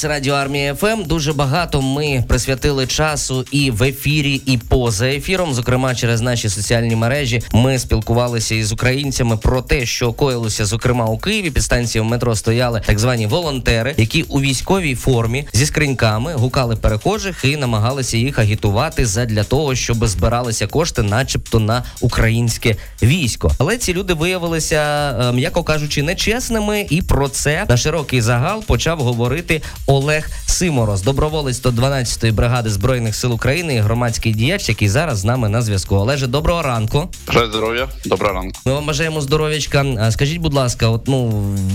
Це радіо Армія ФМ. Дуже багато ми присвятили часу і в ефірі, і поза ефіром. Зокрема, через наші соціальні мережі ми спілкувалися із українцями про те, що коїлося, зокрема у Києві. Під станцією метро стояли так звані волонтери, які у військовій формі зі скриньками гукали перехожих і намагалися їх агітувати задля того, щоб збиралися кошти, начебто, на українське військо. Але ці люди виявилися, е, м'яко кажучи, нечесними, і про це на широкий загал почав говорити Олег Симороз, доброволець 112-ї бригади збройних сил України і громадський діяч, який зараз з нами на зв'язку. Олеже, доброго ранку. Бажаю здоров'я, доброго ранку. Ми вам бажаємо здоров'ячка. Скажіть, будь ласка, от ну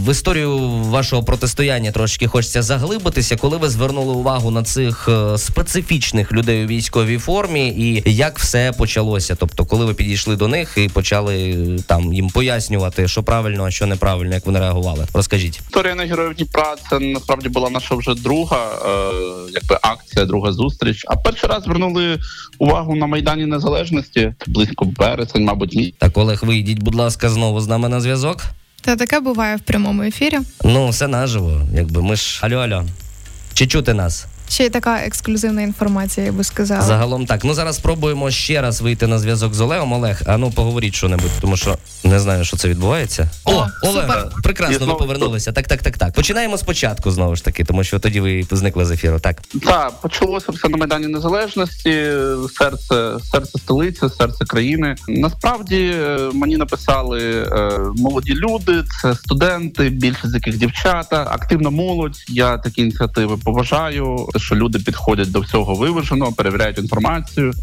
в історію вашого протистояння трошки хочеться заглибитися, коли ви звернули увагу на цих е, специфічних людей у військовій формі, і як все почалося? Тобто, коли ви підійшли до них і почали е, там їм пояснювати, що правильно, а що неправильно, як вони реагували? Розкажіть. Історія на героїв Дніпра це насправді була наша вже друга, е, якби акція, друга зустріч. А перший раз звернули увагу на майдані Незалежності близько березень, мабуть, ні. Так, Олег, вийдіть, будь ласка, знову з нами на зв'язок. Та таке буває в прямому ефірі. Ну, все наживо, якби ми ж алло, алло. Чи чути нас? Ще й така ексклюзивна інформація, я би сказала. Загалом так. Ну зараз спробуємо ще раз вийти на зв'язок з Олегом. Олег, а ну поговоріть що-небудь, тому що не знаю, що це відбувається. О, О, Олег, прекрасно, ви повернулися. Так, так, так, так. Починаємо спочатку знову ж таки, тому що тоді ви зникли з ефіру. Так. Так, почалося все на майдані Незалежності, серце, серце столиці, серце країни. Насправді е, мені написали е, молоді люди, це студенти, більшість з яких дівчата, активна молодь. Я такі ініціативи поважаю. Що люди підходять до всього виважено, перевіряють інформацію.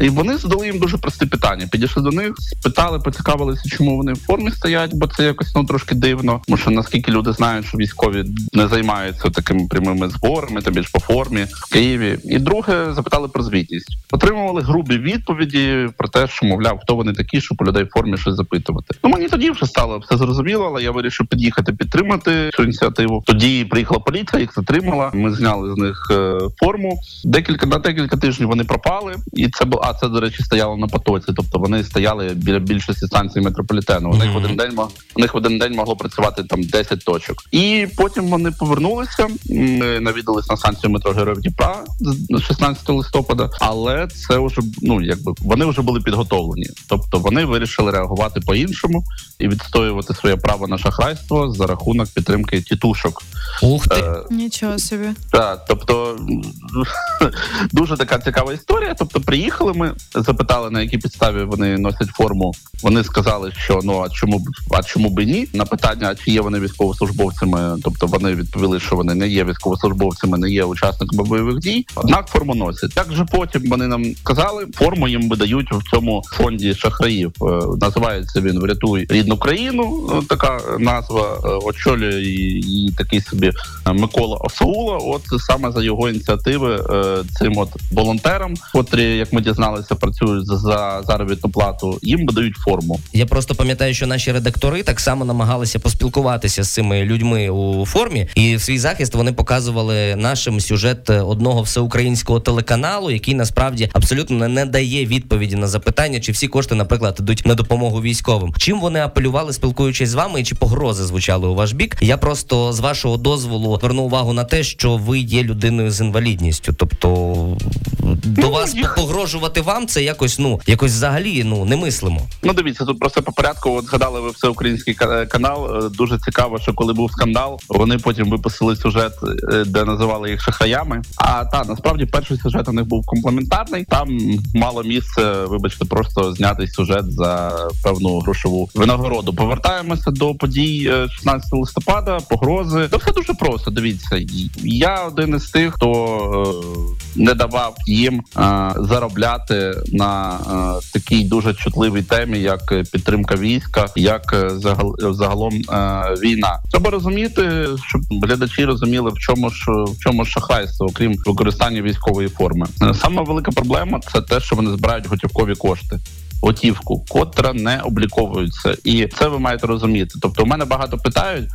І вони задали їм дуже прості питання. Підійшли до них, спитали, поцікавилися, чому вони в формі стоять, бо це якось ну трошки дивно. Тому що наскільки люди знають, що військові не займаються такими прямими зборами, та більш по формі в Києві. І друге запитали про звітність. Отримували грубі відповіді про те, що мовляв, хто вони такі, щоб у людей в формі щось запитувати. Ну мені тоді вже стало все зрозуміло, але я вирішив під'їхати підтримати цю ініціативу. Тоді приїхала поліція, їх затримала. Ми зняли з них е, форму. Декілька на декілька тижнів вони пропали, і це було. А це до речі стояло на потоці. Тобто вони стояли біля більшості станцій метрополітену. У них в один день у них в один день могло працювати там 10 точок. І потім вони повернулися. Ми навідались на станцію метро Героїв Дніпра з 16 листопада. Але це вже ну якби вони вже були підготовлені. Тобто вони вирішили реагувати по-іншому і відстоювати своє право на шахрайство за рахунок підтримки тітушок. Ух ти. Е, Нічого собі. так, тобто дуже така цікава історія. Тобто, приїхали ми, запитали на якій підставі вони носять форму. Вони сказали, що ну а чому б а чому б і ні? На питання, чи є вони військовослужбовцями? Тобто вони відповіли, що вони не є військовослужбовцями, не є учасниками бойових дій. Однак форму носять. Як же потім вони нам сказали, форму їм видають в цьому фонді шахраїв. Е, Називається він Врятуй рідну країну. е, Така назва е, очолює її такий собі Микола Осаула. От саме за його ініціативи цим от волонтерам, котрі, як ми дізналися, працюють за заробітну плату, їм видають форму. Я просто пам'ятаю, що наші редактори так само намагалися поспілкуватися з цими людьми у формі, і в свій захист вони показували нашим сюжет е, одного всеукраїнського телеканалу, який насправді абсолютно не- дає відповіді на запитання, чи всі кошти, наприклад, ідуть на допомогу військовим. Чим вони апелювали, спілкуючись з вами, і чи погрози звучали у ваш бік? Я просто з вашого дозволу зверну увагу на те, що ви є людиною з інвалідністю, тобто до Ну, вас їх- погрожувати вам це якось ну якось взагалі ну немислимо. Ну, дивіться, тут просто по порядку. От згадали ви всеукраїнський ка- канал. Е, Дуже цікаво, що коли був скандал, вони потім випустили сюжет, е, де називали їх шахраями. А та насправді перший сюжет у них був комплементарний. Там мало місце, вибачте, просто зняти сюжет за певну грошову винагороду. Повертаємося до подій е, 16 листопада, погрози. Та все дуже просто. Дивіться, я один із тих, хто е, не давав їм е, заробляти на е, такій дуже чутливій темі, як підтримка війська, як е, загалом війна. Треба розуміти, щоб глядачі розуміли, в чому ж в чому ж шахрайство, окрім використання військової форми. Сама велика проблема це те, що вони збирають готівкові кошти. Готівку, котра не обліковується, і це ви маєте розуміти. Тобто, у мене багато питають.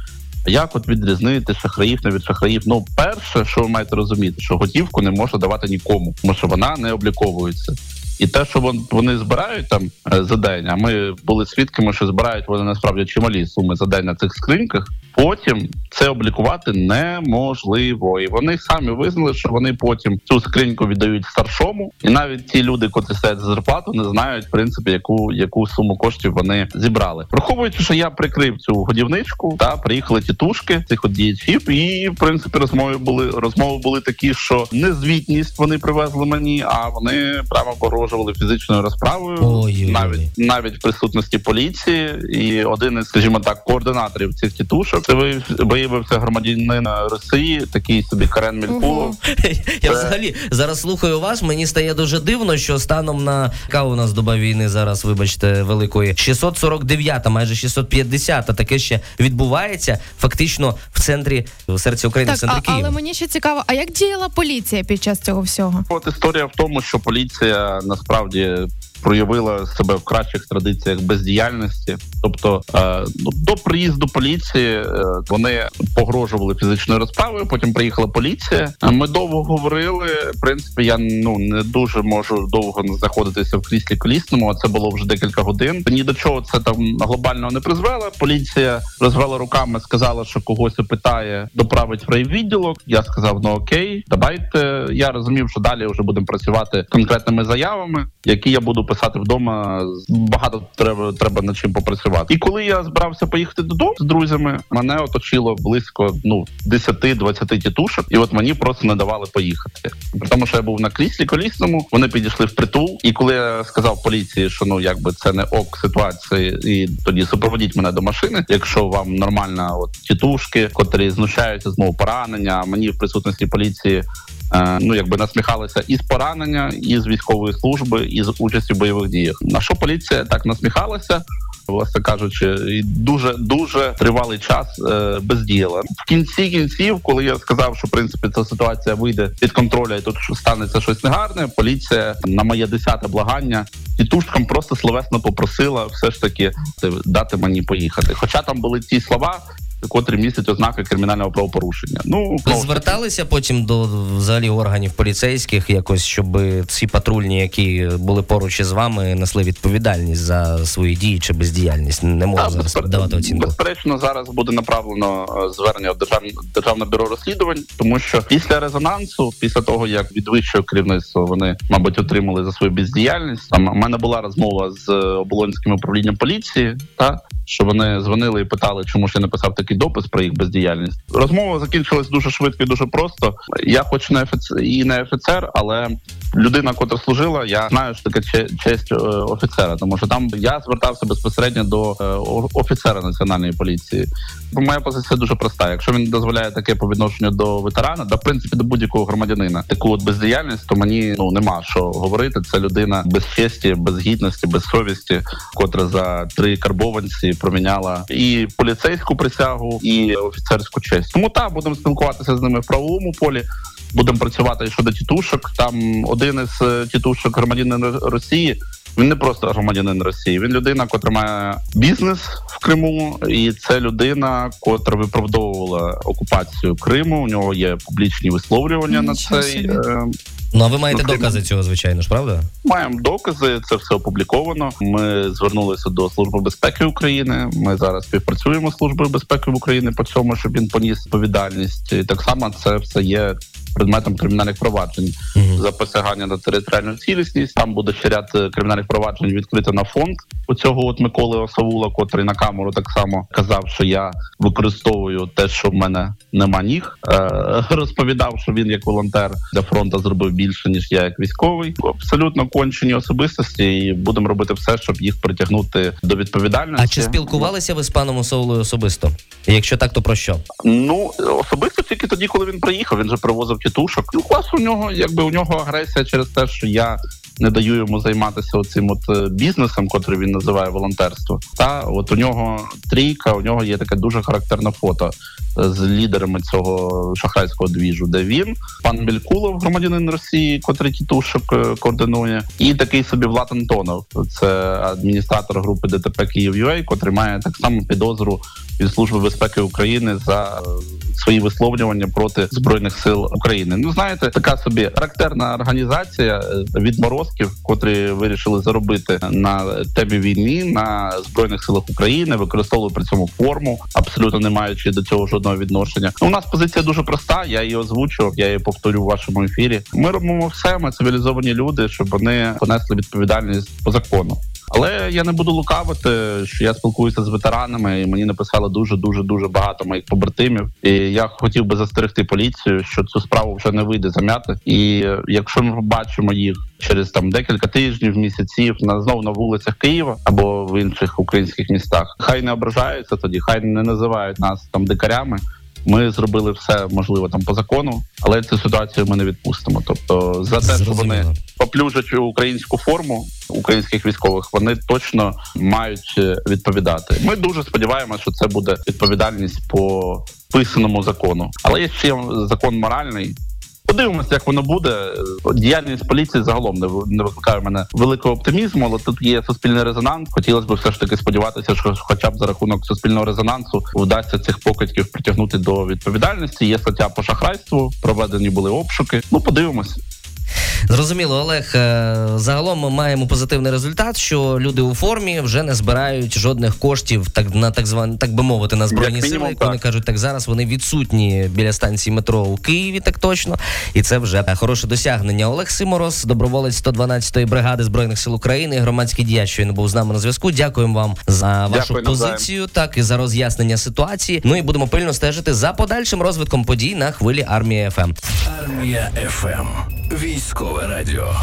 Як от відрізнити шахраїв не від шахраїв? Ну, перше, що ви маєте розуміти, що готівку не можна давати нікому, тому що вона не обліковується. І те, що вони збирають там е, за день, а ми були свідками, що збирають вони насправді чималі суми за день на цих скриньках. Потім це облікувати неможливо, і вони самі визнали, що вони потім цю скриньку віддають старшому, і навіть ті люди, котрі сидять за зарплату, не знають в принципі, яку яку суму коштів вони зібрали. Враховуючи, що я прикрив цю годівничку, та приїхали тітушки цих от діячів, і в принципі розмови були розмови були такі, що незвітність вони привезли мені, а вони прямо погрожували фізичною розправою, Ой-ой-ой. навіть навіть в присутності поліції. І один із, скажімо так, координаторів цих тітушок це виявив- виявився громадянин Росії, такий собі Карен Мількулов. Я взагалі зараз слухаю вас. Мені стає дуже дивно, що станом на яка у нас доба війни зараз, вибачте, великої 649, майже 650, таке ще відбувається фактично в центрі в серці України, в центрі а, Києва. але мені ще цікаво, а як діяла поліція під час цього всього? От історія в тому, що поліція насправді проявила себе в кращих традиціях бездіяльності. Тобто, е, ну, до приїзду поліції е, вони погрожували фізичною розправою. Потім приїхала поліція. Ми довго говорили. В принципі, я ну не дуже можу довго знаходитися в кріслі колісному. А це було вже декілька годин. Ні до чого це там глобально не призвело. Поліція розвела руками, сказала, що когось питає, доправить в райвідділок. Я сказав: ну окей, давайте. Я розумів, що далі вже будемо працювати конкретними заявами, які я буду писати вдома. Багато треба треба над чим попрацювати. І коли я збирався поїхати додому з друзями, мене оточило близько ну 10-20 тітушок, і от мені просто не давали поїхати. При тому, що я був на кріслі колісному, вони підійшли в притул. І коли я сказав поліції, що ну якби це не ок ситуації, і тоді супроводіть мене до машини, якщо вам нормальна от тітушки, котрі знущаються з мого поранення, мені в присутності поліції. Е, Ну, якби насміхалися і з поранення, і з військової служби, і з участі в бойових діях. На що поліція так насміхалася, власне кажучи, і дуже дуже тривалий час е, бездіяла. В кінці кінців, коли я сказав, що в принципі ця ситуація вийде під контролю, і тут станеться щось негарне. Поліція на моє десяте благання тітушкам просто словесно попросила все ж таки дати мені поїхати. Хоча там були ті слова. Котрі містять ознаки кримінального правопорушення. Ну Ви зверталися потім до взагалі органів поліцейських, якось щоб ці патрульні, які були поруч із вами, несли відповідальність за свої дії чи бездіяльність. Не можу зараз безпер- давати оцінку. Безперечно, зараз буде направлено е, звернення в державне державне бюро розслідувань, тому що після резонансу, після того як від вищого керівництва вони, мабуть, отримали за свою бездіяльність. Там у мене була розмова з е, оболонським управлінням поліції, та що вони дзвонили і питали, чому ж я написав такий допис про їх бездіяльність. Розмова закінчилась дуже швидко і дуже просто. Я, хоч не офіцер і не офіцер, але людина, котра служила, я знаю, що таке честь е, офіцера, тому що там я звертався безпосередньо до е, офіцера національної поліції. Моя позиція дуже проста. Якщо він дозволяє таке по відношенню до ветерана, да в принципі до будь-якого громадянина, таку от бездіяльність, то мені ну нема що говорити. Це людина без честі, без гідності, без совісті, котра за три карбованці проміняла і поліцейську присягу, і офіцерську честь. Тому так будемо спілкуватися з ними в правовому полі. Будемо працювати щодо тітушок. Там один із е, тітушок громадянин Росії. Він не просто громадянин Росії. Він людина, котра має бізнес в Криму, і це людина, котра виправдовувала окупацію Криму. У нього є публічні висловлювання на цей. собі. Ну а ви маєте Ну, докази цього, звичайно ж, правда? Маємо докази, це все опубліковано. Ми звернулися до Служби безпеки України. Ми зараз співпрацюємо з Службою безпеки України по цьому, щоб він поніс відповідальність. І так само це все є предметом кримінальних проваджень Мгм. за посягання на територіальну цілісність. Там буде ще ряд е, кримінальних проваджень відкрито на фонд у цього от Миколи Осавула, котрий на камеру так само казав, що я використовую те, що в мене нема ніг. Е, розповідав, що він як волонтер для фронту зробив більше ніж я як військовий. Абсолютно кончені особистості, і будемо робити все, щоб їх притягнути до відповідальності. А чи спілкувалися ви з паном Осоулою особисто? Якщо так, то про що? Ну особисто тільки тоді, коли він приїхав, він же привозив тітушок. Ну, клас у нього, якби у нього агресія через те, що я не даю йому займатися оцим от е, бізнесом, котрий він називає волонтерство. Та от у нього трійка, у нього є таке дуже характерне фото е, з лідерами цього шахрайського двіжу, де він, пан Мількулов, громадянин Росії, котрий тітушок е, координує, і такий собі Влад Антонов, це адміністратор групи ДТП Київ.UA, котрий має так само підозру від служби безпеки України за свої висловлювання проти збройних сил України. Ну знаєте, така собі характерна організація е, відморозків, котрі вирішили заробити на темі війни на збройних силах України, використовували при цьому форму, абсолютно не маючи до цього жодного відношення. У нас позиція дуже проста. Я її озвучував, я її повторю в вашому ефірі. Ми робимо все. Ми цивілізовані люди, щоб вони понесли відповідальність по закону. Але я не буду лукавити, що я спілкуюся з ветеранами, і мені написали дуже дуже дуже багато моїх побратимів. І я хотів би застерегти поліцію, що цю справу вже не вийде зам'яти. І якщо ми побачимо їх через там декілька тижнів, місяців на знову на вулицях Києва або в інших українських містах, хай не ображаються тоді, хай не називають нас там дикарями. Ми зробили все можливе там по закону, але цю ситуацію ми не відпустимо. Тобто, за те, що вони поплюжать українську форму українських військових, вони точно мають е, відповідати. Ми дуже сподіваємося, що це буде відповідальність по писаному закону. Але є ще закон моральний. Подивимося, як воно буде. Діяльність поліції загалом не не викликає в мене великого оптимізму, але тут є суспільний резонанс. Хотілося б все ж таки сподіватися, що хоча б за рахунок суспільного резонансу вдасться цих покидьків притягнути до відповідальності. Є стаття по шахрайству, проведені були обшуки. Ну подивимось. Зрозуміло, Олег. е, Загалом ми маємо позитивний результат, що люди у формі вже не збирають жодних коштів, так на так звані, так би мовити, на збройні Як сили. Як вони так. кажуть, так зараз вони відсутні біля станції метро у Києві, так точно. І це вже хороше досягнення. Олег Симороз, доброволець 112-ї бригади збройних сил України, громадський діяч, що він був з нами на зв'язку. Дякуємо вам за вашу Дякую, навзаєм. позицію, так і за роз'яснення ситуації. Ну і будемо пильно стежити за подальшим розвитком подій на хвилі армії ФМ. Армія ФМ. Військове радіо.